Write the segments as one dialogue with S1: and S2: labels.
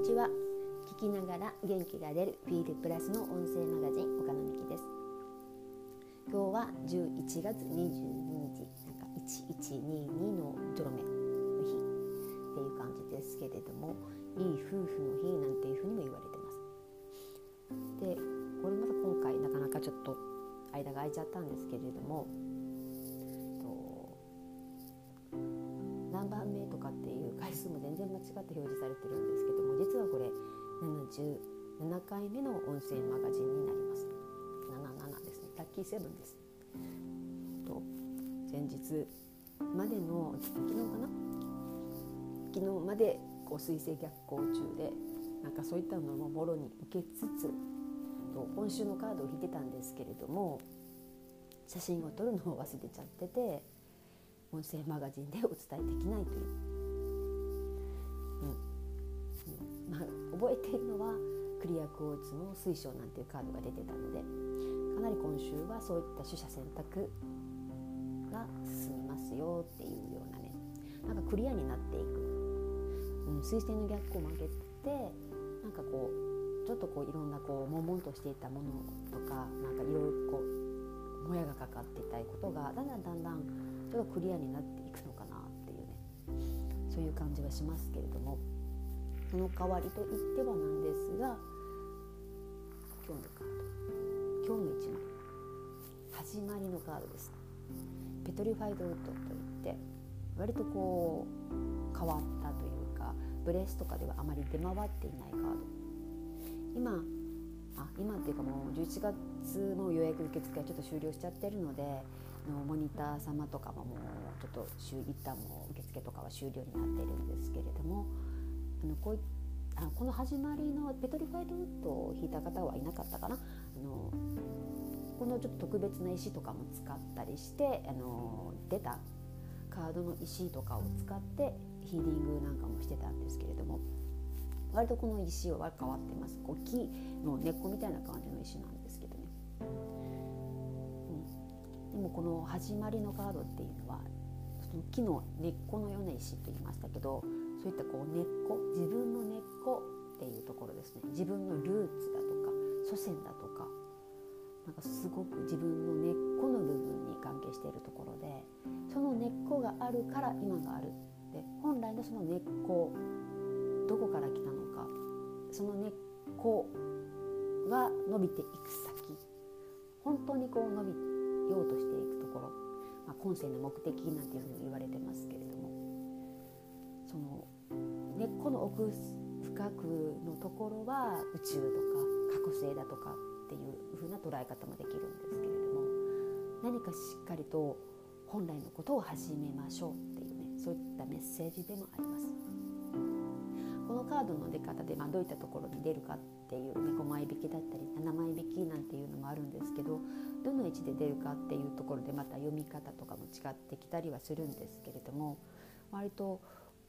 S1: にちは。聞きながら元気が出るフィールプラスの音声マガジン岡野美希です。今日は11月22日なんか1122のゾロ目の日っていう感じですけれどもいい夫婦の日なんていうふうにも言われてます。でこれまた今回なかなかちょっと間が空いちゃったんですけれども何番目とかっていう回数も全然間違って表示されてるんですけど実はこれ77回目の音声マガジンになります。77ですね。ラッキーセブンです。と前日までの昨日かな？昨日までこう水星逆行中でなんかそういったのももろに受けつつと今週のカードを引いてたんですけれども写真を撮るのを忘れちゃってて音声マガジンでお伝えできないという、覚えているのはクリアクォーツの水晶なんていうカードが出てたのでかなり今週はそういった取捨選択が進みますよっていうようなねなんかクリアになっていく、うん、水星の逆行を負けてなんかこうちょっとこういろんなこう悶々としていたものとかなんかいろいろこうもやがかかっていたいことがだんだんだんだんちょっとクリアになっていくのかなっていうねそういう感じはしますけれども。その代わりと言ってはなんですが今日のカード今日の一枚始まりのカードです。ペトリファイドウッドといって割とこう変わったというかブレスとかではあまり出回っていないカード。今あ今っていうかもう11月の予約受付はちょっと終了しちゃってるのでのモニター様とかももうちょっと一旦も受付とかは終了になっているんですけれどもあのこういあこの始まりのペトリファイドウッドを引いた方はいなかったかな。あのこのちょっと特別な石とかも使ったりしてあの出たカードの石とかを使ってヒーリングなんかもしてたんですけれども割とこの石は変わってます。こう木の根っこみたいな感じの石なんですけどね。うん。でもこの始まりのカードっていうのはその木の根っこのような石と言いましたけどそういったこう根っこ自分の根っこっていうところですね。自分のルーツだとか祖先だとかなんかすごく自分の根っこの部分に関係しているところでその根っこがあるから今があるで本来のその根っこどこから来たのかその根っこが伸びていく先本当にこう伸びようとしていくところ、まあ、今世の目的なんていうふうに言われてますけれどもその根っこの奥深くのところは宇宙とか過去性だとかっていうふうな捉え方もできるんですけれども何かしっかりと本来のことを始めましょうっていうねそういったメッセージでもあります。このカードの出方で、まあ、どういったところに出るかっていう、ね、5枚引きだったり7枚引きなんていうのもあるんですけどどの位置で出るかっていうところでまた読み方とかも違ってきたりはするんですけれども割と、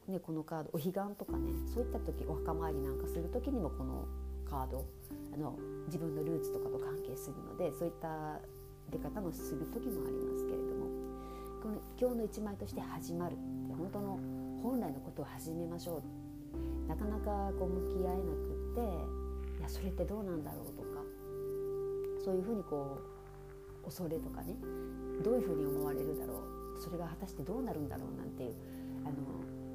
S1: ね、このカードお彼岸とかねそういった時お墓参りなんかする時にもこのカードあの自分のルーツとかと関係するのでそういった出方もする時もありますけれども。この今日の一枚として「始まる」って本当の本来のことを始めましょう。なかなかこう向き合えなくっていやそれってどうなんだろうとかそういうふうにこう恐れとかねどういうふうに思われるだろうそれが果たしてどうなるんだろうなんていうあの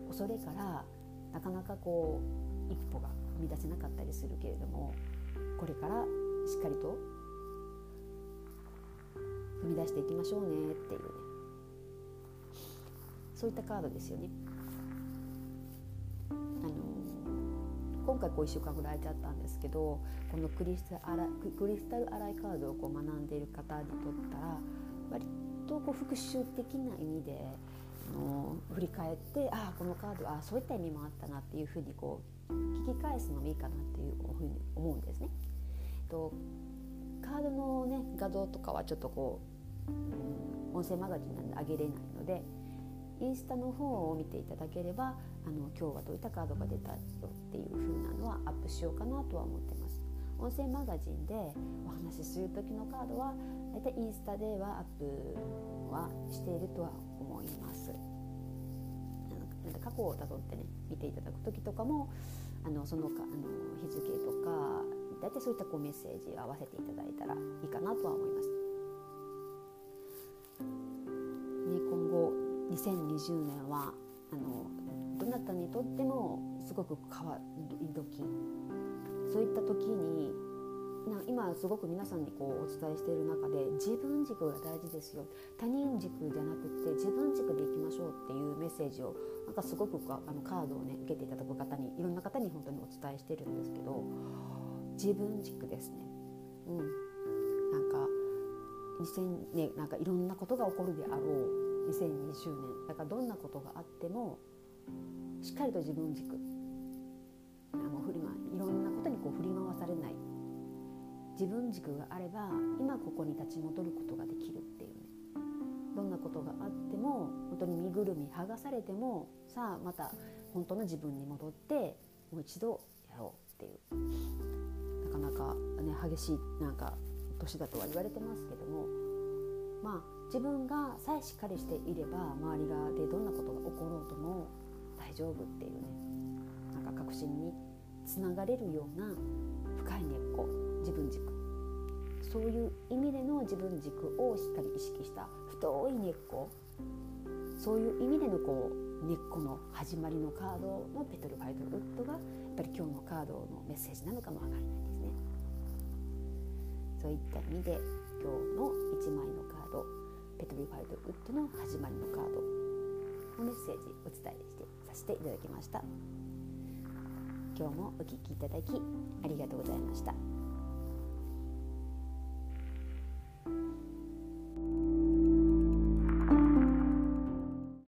S1: 恐れからなかなかこう一歩が踏み出せなかったりするけれどもこれからしっかりと踏み出していきましょうねっていうねそういったカードですよね。あの今回こう1週間ぐらい空いちゃったんですけどこのクリスタルクリスタルアライカードをこう学んでいる方にとったら割とこう復習的な意味での振り返ってああこのカードはそういった意味もあったなっていうふうにこう聞き返すのもいいかなっていうふうに思うんですね。とカードの、ね、画像とかはちょっとこう、音声マガジンなんで上げれないのでインスタの方を見ていただければあの今日はどういったカードが出たよっていう風なのはアップしようかなとは思ってます。音声マガジンでお話しする時のカードは大体インスタではアップはしているとは思います。なんか過去をたどってね見ていただく時とかもあのそのかあの日付とか大体そういったこうメッセージを合わせていただいたらいいかなとは思います。ね、今後2020年はあのどなたにとってもすごく変わり時そういった時にな今すごく皆さんにこうお伝えしている中で自分軸が大事ですよ。他人軸じゃなくて自分軸でいきましょうっていうメッセージをなんかすごくあのカードをね受けていただく方にいろんな方に本当にお伝えしてるんですけど自分軸ですね。うん、なんか2000ねなんかいろんなことが起こるであろう2020年だからどんなことがあってもしっかりと自分軸。こう振り回されない。自分軸があれば今ここに立ち戻ることができるっていうね。どんなことがあっても本当に身ぐるみ剥がされてもさあまた本当の自分に戻ってもう一度やろうっていう。なかなかね激しいなんか年だとは言われてますけども。まあ自分がさえしっかりしていれば周り側でどんなことが起ころうとも大丈夫っていうね。なんか確信につながれるような深い根っこ自分軸そういう意味での自分軸をしっかり意識した太い根っこそういう意味でのこう根っこの始まりのカードのペトルファイトウッドがやっぱり今日のカードのメッセージなのかもわからないですね。そういった意味で今日の1枚のカードペトルファイトウッドの始まりのカードのメッセージお伝えしてさせていただきました。今日もお聴きいただきありがとうございました。